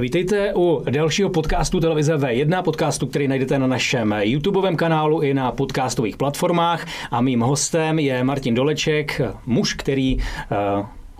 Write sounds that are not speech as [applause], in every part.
Vítejte u dalšího podcastu televize V1, podcastu, který najdete na našem YouTubeovém kanálu i na podcastových platformách. A mým hostem je Martin Doleček, muž, který uh,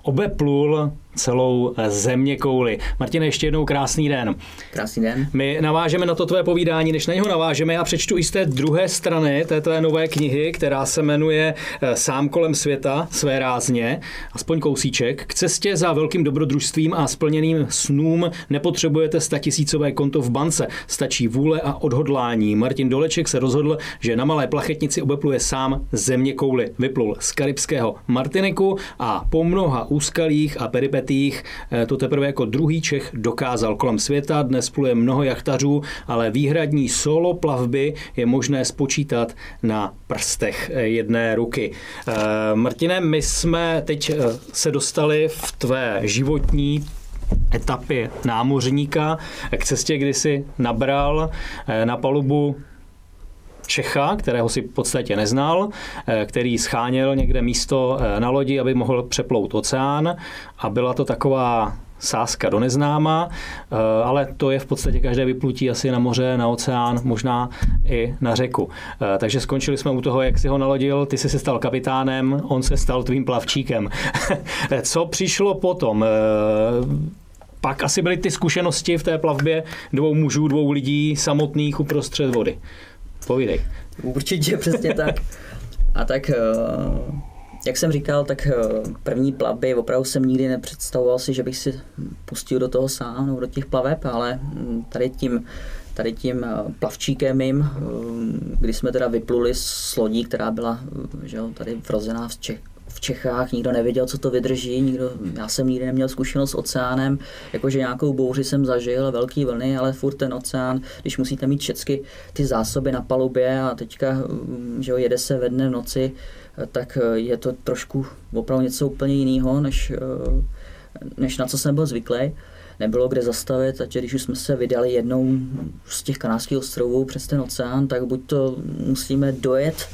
obeplul celou země kouli. Martine, ještě jednou krásný den. Krásný den. My navážeme na to tvé povídání, než na něho navážeme, já přečtu i z té druhé strany té tvé nové knihy, která se jmenuje eh, Sám kolem světa, své rázně, aspoň kousíček. K cestě za velkým dobrodružstvím a splněným snům nepotřebujete statisícové konto v bance, stačí vůle a odhodlání. Martin Doleček se rozhodl, že na malé plachetnici obepluje sám země kouli. Vyplul z karibského Martiniku a po mnoha úskalích a peripetích letých eh, to teprve jako druhý Čech dokázal kolem světa. Dnes pluje mnoho jachtařů, ale výhradní solo plavby je možné spočítat na prstech eh, jedné ruky. Eh, Martine, my jsme teď se dostali v tvé životní etapy námořníka k cestě, kdy si nabral na palubu Čecha, kterého si v podstatě neznal, eh, který scháněl někde místo eh, na lodi, aby mohl přeplout oceán a byla to taková sázka do neznáma, eh, ale to je v podstatě každé vyplutí asi na moře, na oceán, možná i na řeku. Takže skončili jsme u toho, jak si ho nalodil, ty jsi se stal kapitánem, on se stal tvým plavčíkem. [laughs] Co přišlo potom? Pak asi byly ty zkušenosti v té plavbě dvou mužů, dvou lidí samotných uprostřed vody. Povídej. Určitě, přesně tak. A tak, eh, jak jsem říkal, tak eh, první plavby, opravdu jsem nikdy nepředstavoval si, že bych si pustil do toho sám, nebo do těch plaveb, ale hm, tady tím tady tím eh, plavčíkem mým, kdy jsme teda vypluli s lodí, která byla že jo, tady vrozená v Čech, v Čechách, nikdo nevěděl, co to vydrží, nikdo, já jsem nikdy neměl zkušenost s oceánem, jakože nějakou bouři jsem zažil, velký vlny, ale furt ten oceán, když musíte mít všechny ty zásoby na palubě a teďka, mm, že jo, jede se ve dne v noci, tak eh, je to trošku opravdu něco úplně jiného, než, eh, než na co jsem byl zvyklý. Nebylo kde zastavit, takže když už jsme se vydali jednou z těch kanárských ostrovů přes ten oceán, tak buď to musíme dojet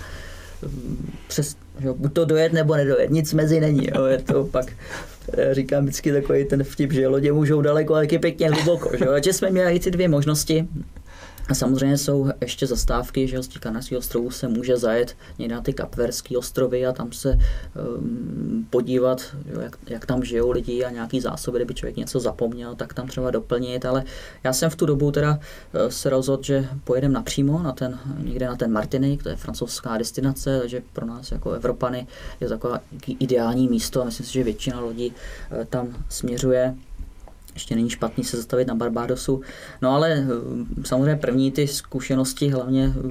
mm, přes že buď to dojet nebo nedojet, nic mezi není. Jo. Je to pak, eh, říkám vždycky takový ten vtip, že lodě můžou daleko, ale je pěkně hluboko. Že? Takže jsme měli ty dvě možnosti. A samozřejmě jsou ještě zastávky, že z těch kanadských ostrovů se může zajet někde na ty kapverské ostrovy a tam se um, podívat, jak, jak, tam žijou lidi a nějaký zásoby, kdyby člověk něco zapomněl, tak tam třeba doplnit, ale já jsem v tu dobu teda uh, se rozhodl, že pojedeme napřímo na ten, někde na ten Martinik, to je francouzská destinace, takže pro nás jako Evropany je to takové ideální místo a myslím si, že většina lidí uh, tam směřuje ještě není špatný se zastavit na Barbadosu. No ale eh, samozřejmě první ty zkušenosti, hlavně eh,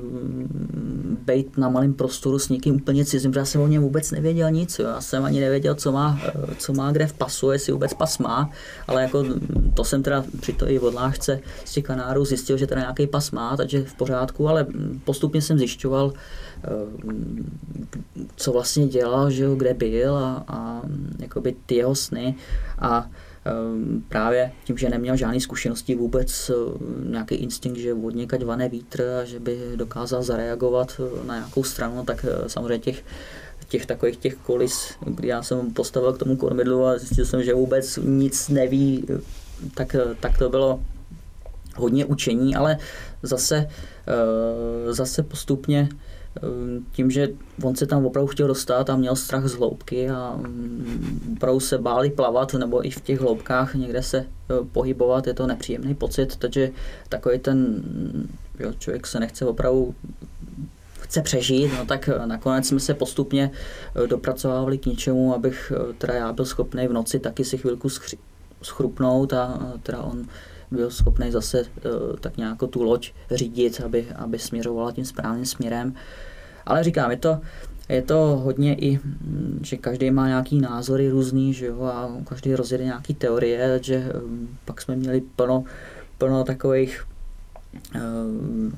být na malém prostoru s někým úplně cizím, protože já jsem o něm vůbec nevěděl nic. Jo. Já jsem ani nevěděl, co má, eh, co má kde v pasu, jestli vůbec pas má, ale jako to jsem teda při to i odlážce z těch kanárů zjistil, že teda nějaký pas má, takže v pořádku, ale postupně jsem zjišťoval, co vlastně dělal, že jo, kde byl a, a jakoby ty jeho sny a právě tím, že neměl žádné zkušenosti vůbec, eh, nějaký instinkt, že od někať vane vítr a že by dokázal zareagovat eh, na nějakou stranu, tak eh, samozřejmě těch těch takových těch kolis, kdy já jsem postavil k tomu kormidlu a zjistil jsem, že vůbec nic neví, tak, tak to bylo hodně učení, ale zase, zase postupně Ehm, tím, že on se tam opravdu chtěl dostat a měl strach z hloubky a mm, opravdu se báli plavat nebo i v těch hloubkách někde se e, pohybovat, je to nepříjemný pocit, takže takový ten, jo, člověk se nechce opravdu chce přežít, no tak nakonec jsme se postupně dopracovávali k něčemu, abych teda já byl schopný v noci taky si chvilku schrupnout a teda on byl schopný zase uh, tak nějak tu loď řídit, aby, aby směřovala tím správným směrem. Ale říkám, je to, je to hodně i, mm, že každý má nějaký názory různý, že jo, a každý rozjede nějaký teorie, takže um, pak jsme měli plno, plno takových uh,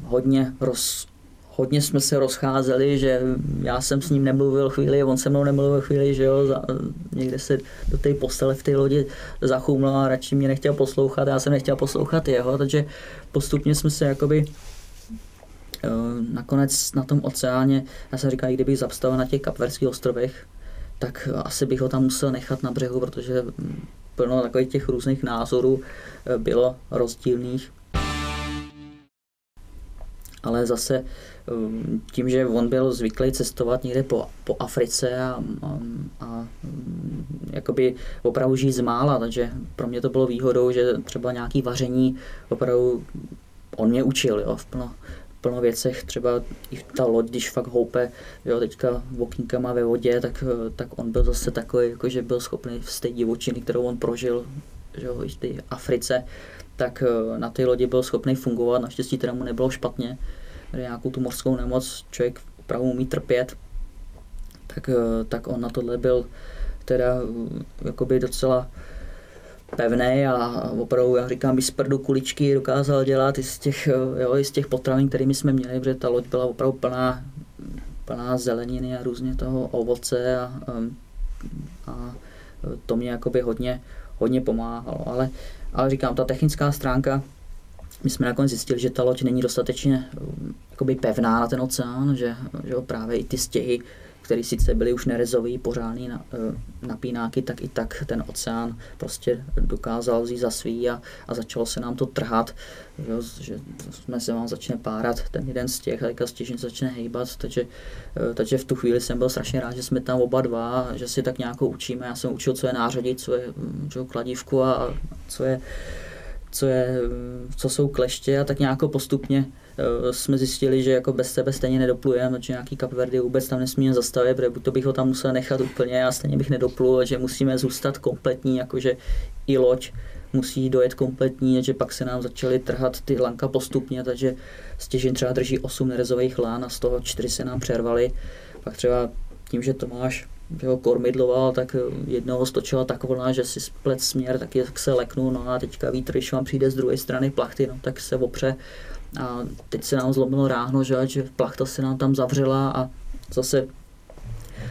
hodně roz, hodně jsme se rozcházeli, že já jsem s ním nemluvil chvíli, on se mnou nemluvil chvíli, že jo, za, někde se do té postele v té lodi zachumlal a radši mě nechtěl poslouchat, já jsem nechtěl poslouchat jeho, takže postupně jsme se jakoby eh, nakonec na tom oceáně, já jsem říkal, kdybych zastavil na těch kapverských ostrovech, tak asi bych ho tam musel nechat na břehu, protože plno takových těch různých názorů bylo rozdílných. Ale zase tím, že on byl zvyklý cestovat někde po, po Africe a, a, a mm, jakoby opravdu žít z mála, takže pro mě to bylo výhodou, že třeba nějaký vaření opravdu on mě učil jo, v plno, plno věcech, třeba i ta loď, když fakt houpe, jo, teďka okýnkama ve vodě, tak, tak on byl zase takový, jako že byl schopný z té divočiny, kterou on prožil, že jo, v té Africe, tak eh, na té lodi byl schopný fungovat, naštěstí teda mu nebylo špatně, kde nějakou tu mořskou nemoc člověk opravdu umí trpět, tak, eh, tak on na tohle byl teda eh, jakoby docela pevný a opravdu, já říkám, z prdu kuličky dokázal dělat i z těch, jo, i z těch potravin, kterými jsme měli, protože ta loď byla opravdu plná, plná zeleniny a různě toho ovoce a, a to mě jakoby hodně, hodně pomáhalo. Ale, ale říkám, ta technická stránka, my jsme nakonec zjistili, že ta loď není dostatečně jakoby pevná na ten oceán, že, že právě i ty stěhy který sice byly už nerezový, pořádný eh, napínáky, tak i tak ten oceán prostě dokázal vzít za svý a, a začalo se nám to trhat, jo, že jsme se vám začne párat ten jeden z těch a teďka stěžně začne hejbat, takže, eh, takže v tu chvíli jsem byl strašně rád, že jsme tam oba dva, že si tak nějakou učíme. Já jsem učil, co je nářadit, co je čo, kladívku a co je co, je, co jsou kleště a tak nějak postupně Eh, jsme zjistili, že jako bez sebe stejně nedoplujeme, že nějaký Kapverdy vůbec tam nesmíme zastavit, protože to bych ho tam musel nechat úplně a stejně bych nedoplul, že musíme zůstat kompletní, jakože i loď musí dojet kompletní, že pak se nám začaly trhat ty lanka postupně, takže stěžin třeba drží 8 nerezových lán a z toho 4 se nám přervaly. Pak třeba tím, že Tomáš že ho kormidloval, tak jednoho stočila tak vlna, že si splet směr, tak, se leknu, no a teďka vítr, když vám přijde z druhé strany plachty, no, tak se opře. A teď se nám zlomilo ráhno, že, že plachta se nám tam zavřela a zase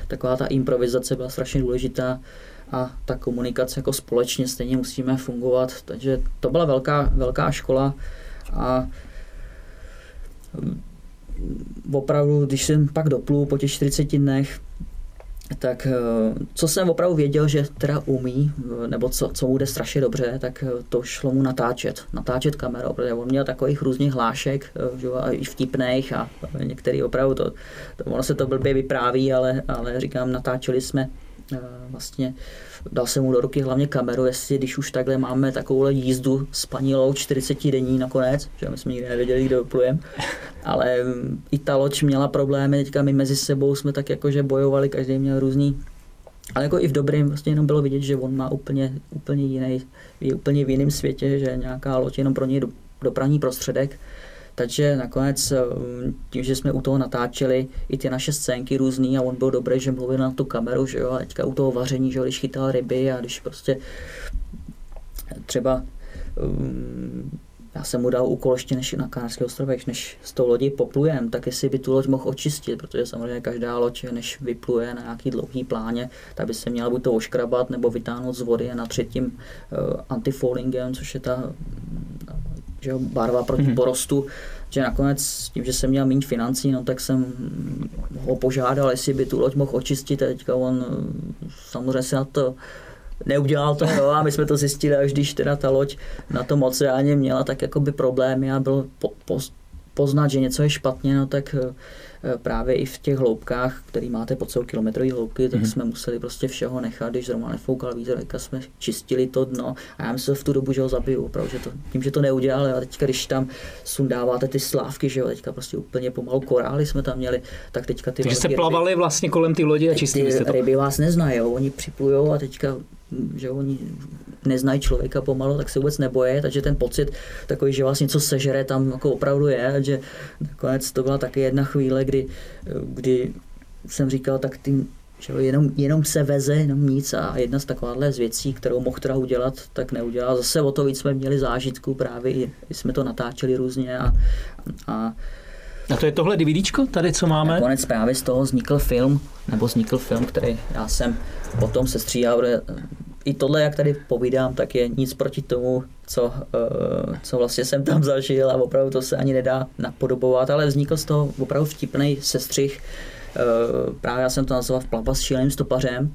taková ta improvizace byla strašně důležitá a ta komunikace jako společně stejně musíme fungovat, takže to byla velká, velká škola a opravdu, když jsem pak doplul po těch 40 dnech, tak eh, co jsem opravdu věděl, že teda umí, eh, nebo co, co mu jde strašně dobře, tak eh, to šlo mu natáčet, natáčet kamerou, protože on měl takových různých hlášek, že, a i vtipných a některý opravdu to, to, ono se to blbě vypráví, ale, ale říkám, natáčeli jsme vlastně dal jsem mu do ruky hlavně kameru, jestli když už takhle máme takovou jízdu s panilou 40 denní nakonec, že my jsme nikdy nevěděli, kde plujeme, ale mm, i ta loď měla problémy, teďka my mezi sebou jsme tak jakože bojovali, každý měl různý ale jako i v dobrém vlastně jenom bylo vidět, že on má úplně, úplně jiný, je úplně v jiném světě, že nějaká loď jenom pro něj dopravní prostředek takže nakonec eh, tím, že jsme u toho natáčeli i ty naše scénky různý a on byl dobrý, že mluvil na tu kameru, že jo, a teďka u toho vaření, že jo, když chytal ryby a když prostě třeba um, já jsem mu dal úkol ještě než na Kanárských ostrovech, než s tou lodí poplujem, tak jestli by tu loď mohl očistit, protože samozřejmě každá loď, než vypluje na nějaký dlouhý pláně, tak by se měla buď to oškrabat nebo vytáhnout z vody na třetím uh, antifoulingem, což je ta že jo, barva proti mm-hmm. porostu, že nakonec tím, že jsem měl méně financí, no, tak jsem ho požádal, jestli by tu loď mohl očistit a teďka on samozřejmě se na to neudělal to, no, a my jsme to zjistili, až když teda ta loď na tom oceáně měla tak jakoby problémy a bylo po, po, poznat, že něco je špatně, no tak Eh, právě i v těch hloubkách, který máte po celou kilometrový hloubky, tak mm-hmm. jsme museli prostě všeho nechat, když zrovna nefoukal vítr, tak jsme čistili to dno a já myslím, že v tu dobu, že ho zabiju, opravdu, že to, tím, že to neudělali a teďka, když tam sundáváte ty slávky, že jo, teďka prostě úplně pomalu korály jsme tam měli, tak teďka ty Takže jste plavali ryby, vlastně kolem ty lodi a čistili jste to? ryby vás neznají, jo, oni připlujou a teďka že oni neznají člověka pomalu, tak se vůbec neboje, takže ten pocit takový, že vás něco sežere, tam jako opravdu je, že nakonec to byla taky jedna chvíle, kdy, kdy jsem říkal, tak ty že jenom, jenom se veze, jenom nic a jedna z takováhle z věcí, kterou mohl teda udělat, tak neudělal. Zase o to víc jsme měli zážitku právě, jsme to natáčeli různě a, a a to je tohle DVDčko tady, co máme? Nakonec právě z toho vznikl film, nebo vznikl film, který já jsem potom se stříhal, i tohle, jak tady povídám, tak je nic proti tomu, co, eh, co vlastně jsem tam [laughs] zažil a opravdu to se ani nedá napodobovat, ale vznikl z toho opravdu vtipný sestřih. Eh, právě já jsem to nazval v plapa s šíleným stopařem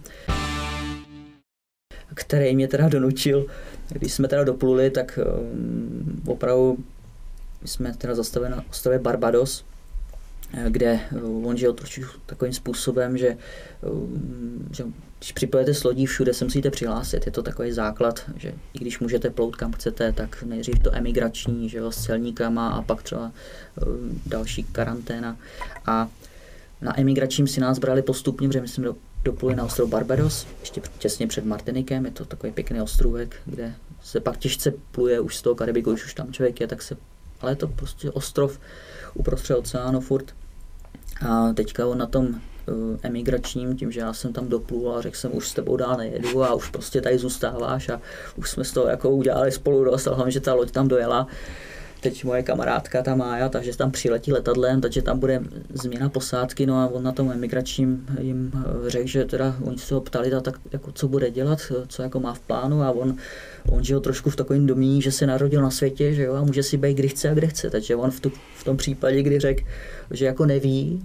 který mě teda donučil. Když jsme teda dopluli, tak um, opravdu jsme teda zastavili na ostrově Barbados, kde on žil trošku takovým způsobem, že, že když připojete s lodí, všude se musíte přihlásit. Je to takový základ, že i když můžete plout kam chcete, tak nejdřív to emigrační, že jo, s celníkama a pak třeba další karanténa. A na emigračním si nás brali postupně, protože my jsme dopluli na ostrov Barbados, ještě těsně před Martinikem, je to takový pěkný ostrůvek, kde se pak těžce pluje už z toho Karibiku, už, už tam člověk je, tak se, ale je to prostě ostrov uprostřed oceánu furt. A teďka on na tom uh, emigračním, tím, že já jsem tam doplul a řekl jsem, už s tebou dál nejedu a už prostě tady zůstáváš a už jsme z toho jako udělali spolu dost, hlavně, že ta loď tam dojela, teď moje kamarádka, ta Mája, takže tam přiletí letadlem, takže tam bude změna posádky, no a on na tom emigračním jim eh, řekl, že teda oni se ho ptali, tak jako co bude dělat, co jako má v plánu? A on, on žil trošku v takovém domí, že se narodil na světě, že jo, a může si být kdy chce a kde chce, takže on v, tu, v tom případě, kdy řekl, že jako neví,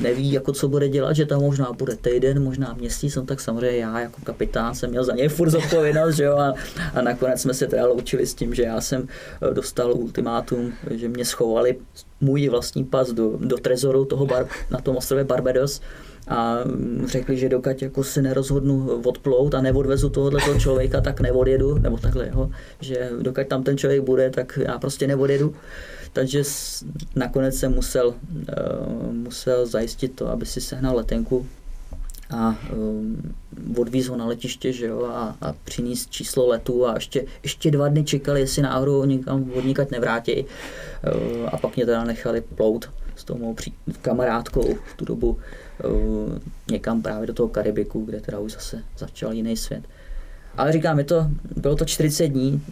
neví jako co bude dělat, že tam možná bude týden, možná měsíc, no tak samozřejmě já jako kapitán jsem měl za něj furt zodpovědnost, že jo, a, a nakonec jsme se teda loučili s tím, že já jsem eh, dostal ultimátum, že mě schovali můj vlastní pas do, do trezoru toho bar, na tom ostrově Barbados a řekli, že dokud jako se nerozhodnu odplout a neodvezu tohohle člověka, tak neodjedu, nebo takhle, jo, že dokud tam ten člověk bude, tak já prostě neodjedu. Takže nakonec jsem musel, uh, musel zajistit to, aby si sehnal letenku a um, odvíz ho na letiště že jo, a, a přinést číslo letu a ještě, ještě dva dny čekali, jestli náhodou někam odnikat nevrátí uh, a pak mě teda nechali plout s tou mou pří, kamarádkou v tu dobu uh, někam právě do toho Karibiku, kde teda už zase začal jiný svět. Ale říkám, je to, bylo to 40 dní,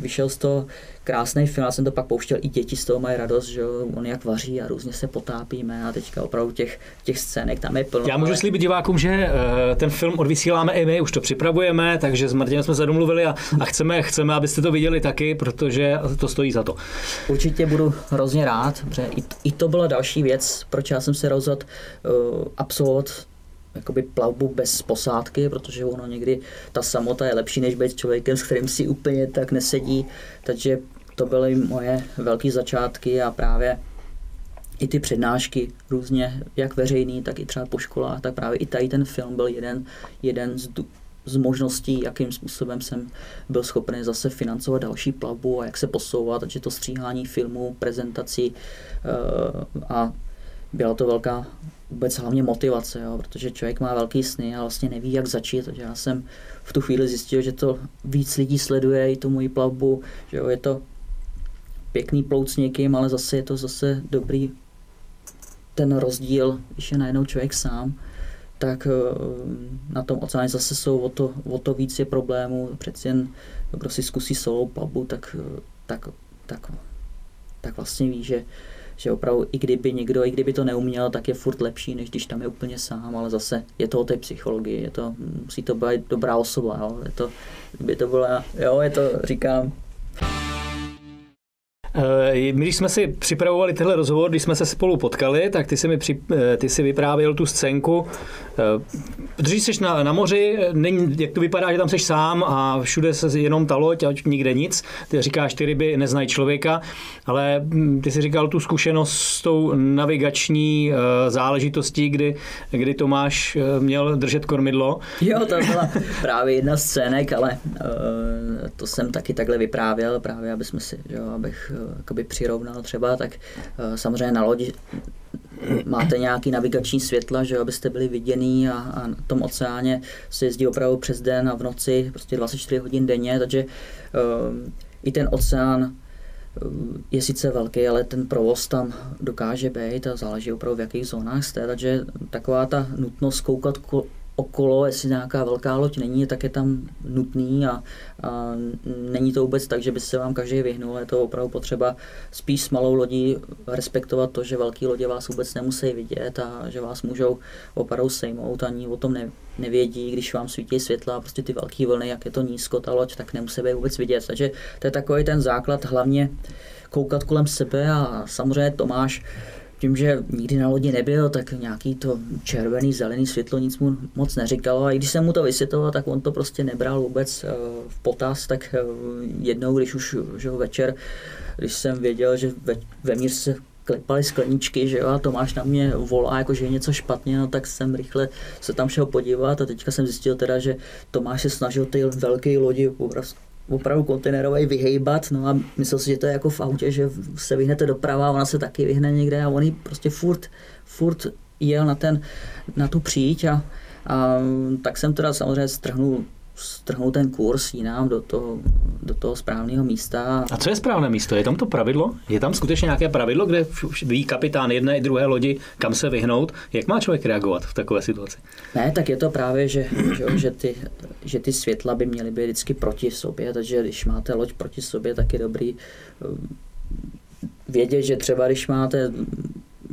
vyšel z toho krásný film, já jsem to pak pouštěl, i děti z toho mají radost, že on jak vaří a různě se potápíme a teďka opravdu těch, těch scének tam je plno. Já můžu slíbit divákům, že uh, ten film odvysíláme i my, už to připravujeme, takže s Martinem jsme se domluvili a, a chceme, chceme, abyste to viděli taky, protože to stojí za to. Určitě budu hrozně rád, protože i, i to byla další věc, proč já jsem se rozhodl uh, absolvovat jakoby plavbu bez posádky, protože ono někdy ta samota je lepší, než být člověkem, s kterým si úplně tak nesedí. Takže to byly moje velké začátky a právě i ty přednášky různě, jak veřejný, tak i třeba po školách, tak právě i tady ten film byl jeden, jeden z, z možností, jakým způsobem jsem byl schopný zase financovat další plavbu a jak se posouvat, takže to stříhání filmů, prezentací uh, a byla to velká vůbec hlavně motivace, jo, protože člověk má velký sny a vlastně neví, jak začít. Takže já jsem v tu chvíli zjistil, že to víc lidí sleduje i tu moji plavbu, že jo, je to pěkný plout s někým, ale zase je to zase dobrý ten rozdíl, když je najednou člověk sám, tak eh, na tom oceáně zase jsou o to, o to víc je problémů. Přeci jen, kdo si zkusí solo plavbu, tak, eh, tak, tak, tak vlastně ví, že že opravdu i kdyby někdo, i kdyby to neuměl, tak je furt lepší, než když tam je úplně sám, ale zase je to o té psychologii, je to, musí to být dobrá osoba, jo? je to, kdyby to byla, jo, je to, říkám, my, když jsme si připravovali tenhle rozhovor, když jsme se spolu potkali, tak ty si mi při, eh, ty si vyprávěl tu scénku. Eh, protože jsi na, na moři, není, jak to vypadá, že tam jsi sám a všude se jenom ta loď a nikde nic. Ty říkáš, ty ryby neznají člověka, ale hm, ty si říkal tu zkušenost s tou navigační záležitostí, kdy, kdy Tomáš měl držet kormidlo. Jo, to byla právě jedna scének, ale to jsem taky takhle vyprávěl, právě aby jsme si, jo, abych jakoby přirovnal třeba, tak eh, samozřejmě na lodi máte nějaký navigační světla, že abyste byli viděný a, a na tom oceáně se jezdí opravdu přes den a v noci, prostě 24 hodin denně, takže um, i ten oceán je sice velký, ale ten provoz tam dokáže být a záleží opravdu v jakých zónách jste, takže taková ta nutnost koukat okolo, jestli nějaká velká loď není, tak je tam nutný a, a není to vůbec tak, že by se vám každý vyhnul. Je to opravdu potřeba spíš s malou lodí respektovat to, že velké lodě vás vůbec nemusí vidět a že vás můžou opravdu sejmout, ani o tom ne, nevědí, když vám svítí světla, prostě ty velké vlny, jak je to nízko ta loď, tak nemusí být vůbec vidět. Takže to je takový ten základ, hlavně koukat kolem sebe a samozřejmě Tomáš tím, že nikdy na lodi nebyl, tak nějaký to červený, zelený světlo nic mu moc neříkalo. A i když jsem mu to vysvětloval, tak on to prostě nebral vůbec v potaz. Tak jednou, když už že večer, když jsem věděl, že ve, ve se klepali skleničky, že jo, a Tomáš na mě volá, jako že je něco špatně, no tak jsem rychle se tam šel podívat a teďka jsem zjistil teda, že Tomáš se snažil ty velké lodi opravdu kontejnerové vyhejbat, no a myslel si, že to je jako v autě, že se vyhnete doprava, ona se taky vyhne někde a on prostě furt, furt jel na, ten, na tu příď a, a tak jsem teda samozřejmě strhnul strhnout ten kurz jinam do toho, do toho správného místa. A co je správné místo? Je tam to pravidlo? Je tam skutečně nějaké pravidlo, kde ví kapitán jedné i druhé lodi, kam se vyhnout? Jak má člověk reagovat v takové situaci? Ne, tak je to právě, že, že, že, ty, že ty světla by měly být vždycky proti sobě, takže když máte loď proti sobě, tak je dobrý eh, vědět, že třeba když máte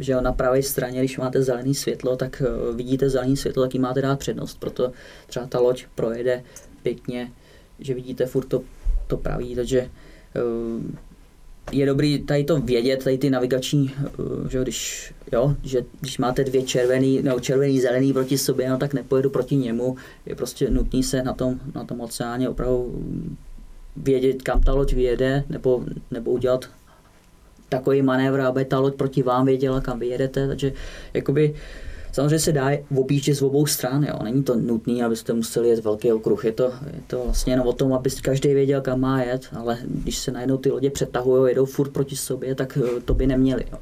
že na pravé straně, když máte zelené světlo, tak uh, vidíte zelené světlo, tak jí máte dát přednost. Proto třeba ta loď projede pěkně, že vidíte furt to, to pravý, takže uh, je dobrý tady to vědět, tady ty navigační, uh, že když, jo, že když máte dvě červený, no, červený, zelený proti sobě, no, tak nepojedu proti němu. Je prostě nutný se na tom, na tom oceáně opravdu vědět, kam ta loď vyjede, nebo, nebo udělat takový manévr, aby ta loď proti vám věděla, kam vyjedete, takže jakoby Samozřejmě se dá objíždět z obou stran, jo. není to nutné, abyste museli jet velký okruh, je to, je to vlastně jenom o tom, aby každý věděl, kam má jet, ale když se najednou ty lodě přetahují, jedou furt proti sobě, tak eh, to by neměli. Jo.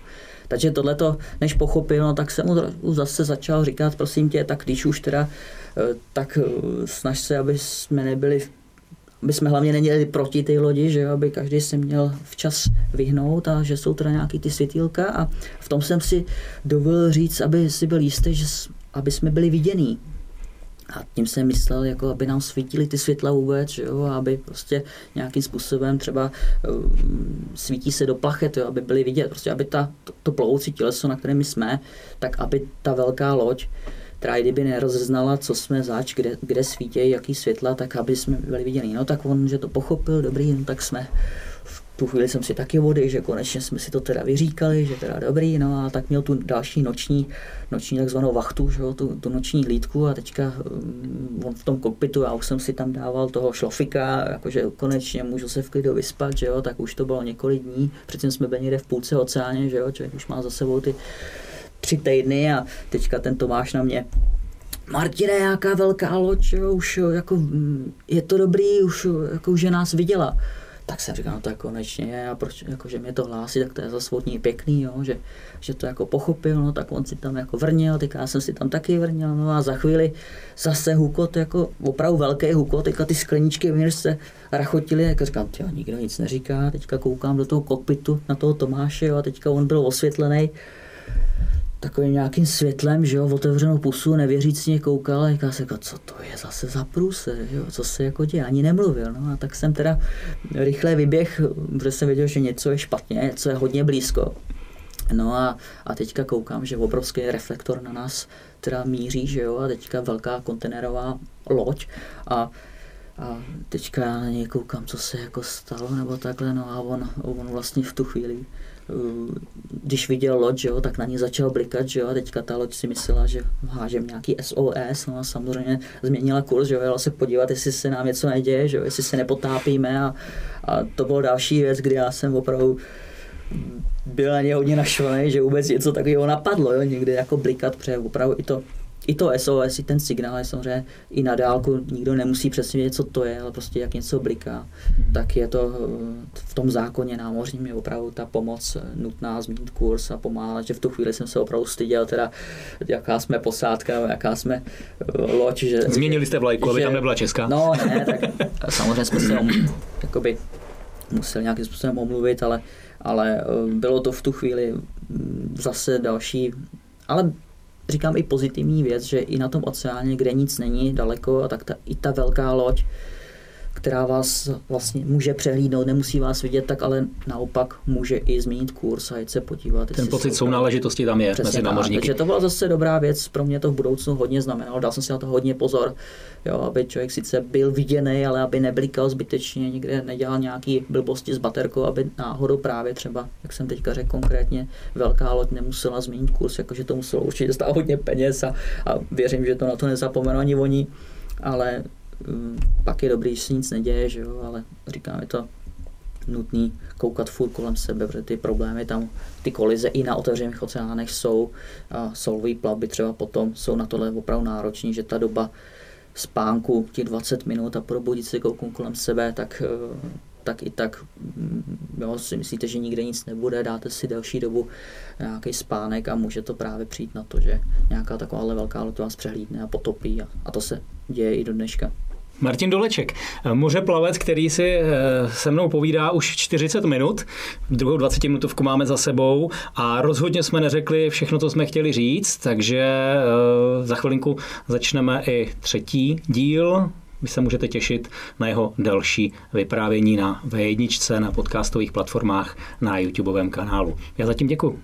Takže tohleto, než pochopil, no, tak jsem mu zase začal říkat, prosím tě, tak když už teda, eh, tak eh, snaž se, aby jsme nebyli aby jsme hlavně neměli proti té lodi, že jo, aby každý se měl včas vyhnout a že jsou teda nějaký ty světýlka a v tom jsem si dovolil říct, aby si byl jistý, že aby jsme byli vidění. A tím jsem myslel, jako aby nám svítily ty světla vůbec, že jo, aby prostě nějakým způsobem třeba uh, svítí se do plachet, jo, aby byly vidět, prostě aby ta, to, to plovoucí těleso, na kterém jsme, tak aby ta velká loď která kdyby nerozeznala, co jsme zač, kde, kde svítějí, jaký světla, tak aby jsme byli viděni. No tak on, že to pochopil, dobrý, no tak jsme v tu chvíli jsem si taky vody, že konečně jsme si to teda vyříkali, že teda dobrý, no a tak měl tu další noční, noční takzvanou vachtu, že jo, tu, tu noční hlídku a teďka um, on v tom kokpitu, já už jsem si tam dával toho šlofika, jakože konečně můžu se v klidu vyspat, že jo, tak už to bylo několik dní, předtím jsme byli někde v půlce oceáně, že jo, člověk už má za sebou ty tři týdny a teďka ten Tomáš na mě Martine, jaká velká loď, jo, už jako, mm, je to dobrý, už jako, že nás viděla. Tak jsem říkal, no to konečně, a proč, jako, že mě to hlásí, tak to je zase pěkný, jo, že, že, to jako pochopil, no tak on si tam jako vrnil, tak já jsem si tam taky vrnil, no a za chvíli zase hukot, jako opravdu velký hukot, teďka ty skleničky v se rachotili, jako říkám, jo, nikdo nic neříká, teďka koukám do toho kokpitu na toho Tomáše, jo, a teďka on byl osvětlený, takovým nějakým světlem, že jo, otevřenou pusu, nevěřícně koukal a říkal se, jako, co to je zase za průse, jo, co se jako děje, ani nemluvil, no a tak jsem teda rychle vyběh, protože jsem věděl, že něco je špatně, něco je hodně blízko. No a, a teďka koukám, že obrovský reflektor na nás teda míří, že jo, a teďka velká kontenerová loď a a teďka já na něj koukám, co se jako stalo, nebo takhle, no a on, on vlastně v tu chvíli když viděl loď, jo, tak na ní začal blikat, že jo, a teďka ta loď si myslela, že hážem nějaký SOS, no a samozřejmě změnila kurz, že jo, jela se podívat, jestli se nám něco neděje, že jo, jestli se nepotápíme a, a to byla další věc, kdy já jsem opravdu byl na ně hodně naštvaný, že vůbec něco takového napadlo, jo, někde jako blikat, protože opravdu i to i to SOS, i ten signál je samozřejmě i na dálku, nikdo nemusí přesně vědět, co to je, ale prostě jak něco bliká, tak je to eh, v tom zákoně námořním je opravdu ta pomoc eh, nutná zmínit kurz a pomáhat, že v tu chvíli jsem se opravdu styděl, teda jaká jsme posádka, jaká jsme eh, loď. Že, Změnili jste vlajku, aby tam nebyla česká? No ne, tak [laughs] samozřejmě jsme se jakoby, museli nějakým způsobem omluvit, ale, ale bylo to v tu chvíli mm, zase další, ale říkám i pozitivní věc, že i na tom oceáně, kde nic není daleko, tak ta, i ta velká loď která vás vlastně může přehlídnout, nemusí vás vidět, tak ale naopak může i změnit kurz a jít se podívat. Ten pocit sounáležitosti tam je mezi námořníky. Takže to byla zase dobrá věc, pro mě to v budoucnu hodně znamenalo, dal jsem si na to hodně pozor, jo, aby člověk sice byl viděný, ale aby neblikal zbytečně, někde nedělal nějaký blbosti s baterkou, aby náhodou právě třeba, jak jsem teďka řekl konkrétně, velká loď nemusela změnit kurz, jakože to muselo určitě stát hodně peněz a, a věřím, že to na to nezapomenu ani oni, ale pak je dobrý, že se nic neděje, že jo, ale říkám, je to nutný koukat furt kolem sebe, protože ty problémy tam, ty kolize i na otevřených oceánech jsou a solový plavby třeba potom jsou na tohle opravdu nároční, že ta doba spánku, těch 20 minut a probudit se kouknout kolem sebe, tak eh, tak i tak mm, jo, si myslíte, že nikde nic nebude, dáte si delší dobu nějaký spánek a může to právě přijít na to, že nějaká taková velká loď vás přehlídne a potopí a, a to se děje i do dneška. Martin Doleček, mořeplavec, který si eh, se mnou povídá už 40 minut, druhou 20 minutovku máme za sebou a rozhodně jsme neřekli všechno, co jsme chtěli říct, takže eh, za chvilinku začneme i třetí díl vy se můžete těšit na jeho další vyprávění na V1, na podcastových platformách, na YouTubeovém kanálu. Já zatím děkuji.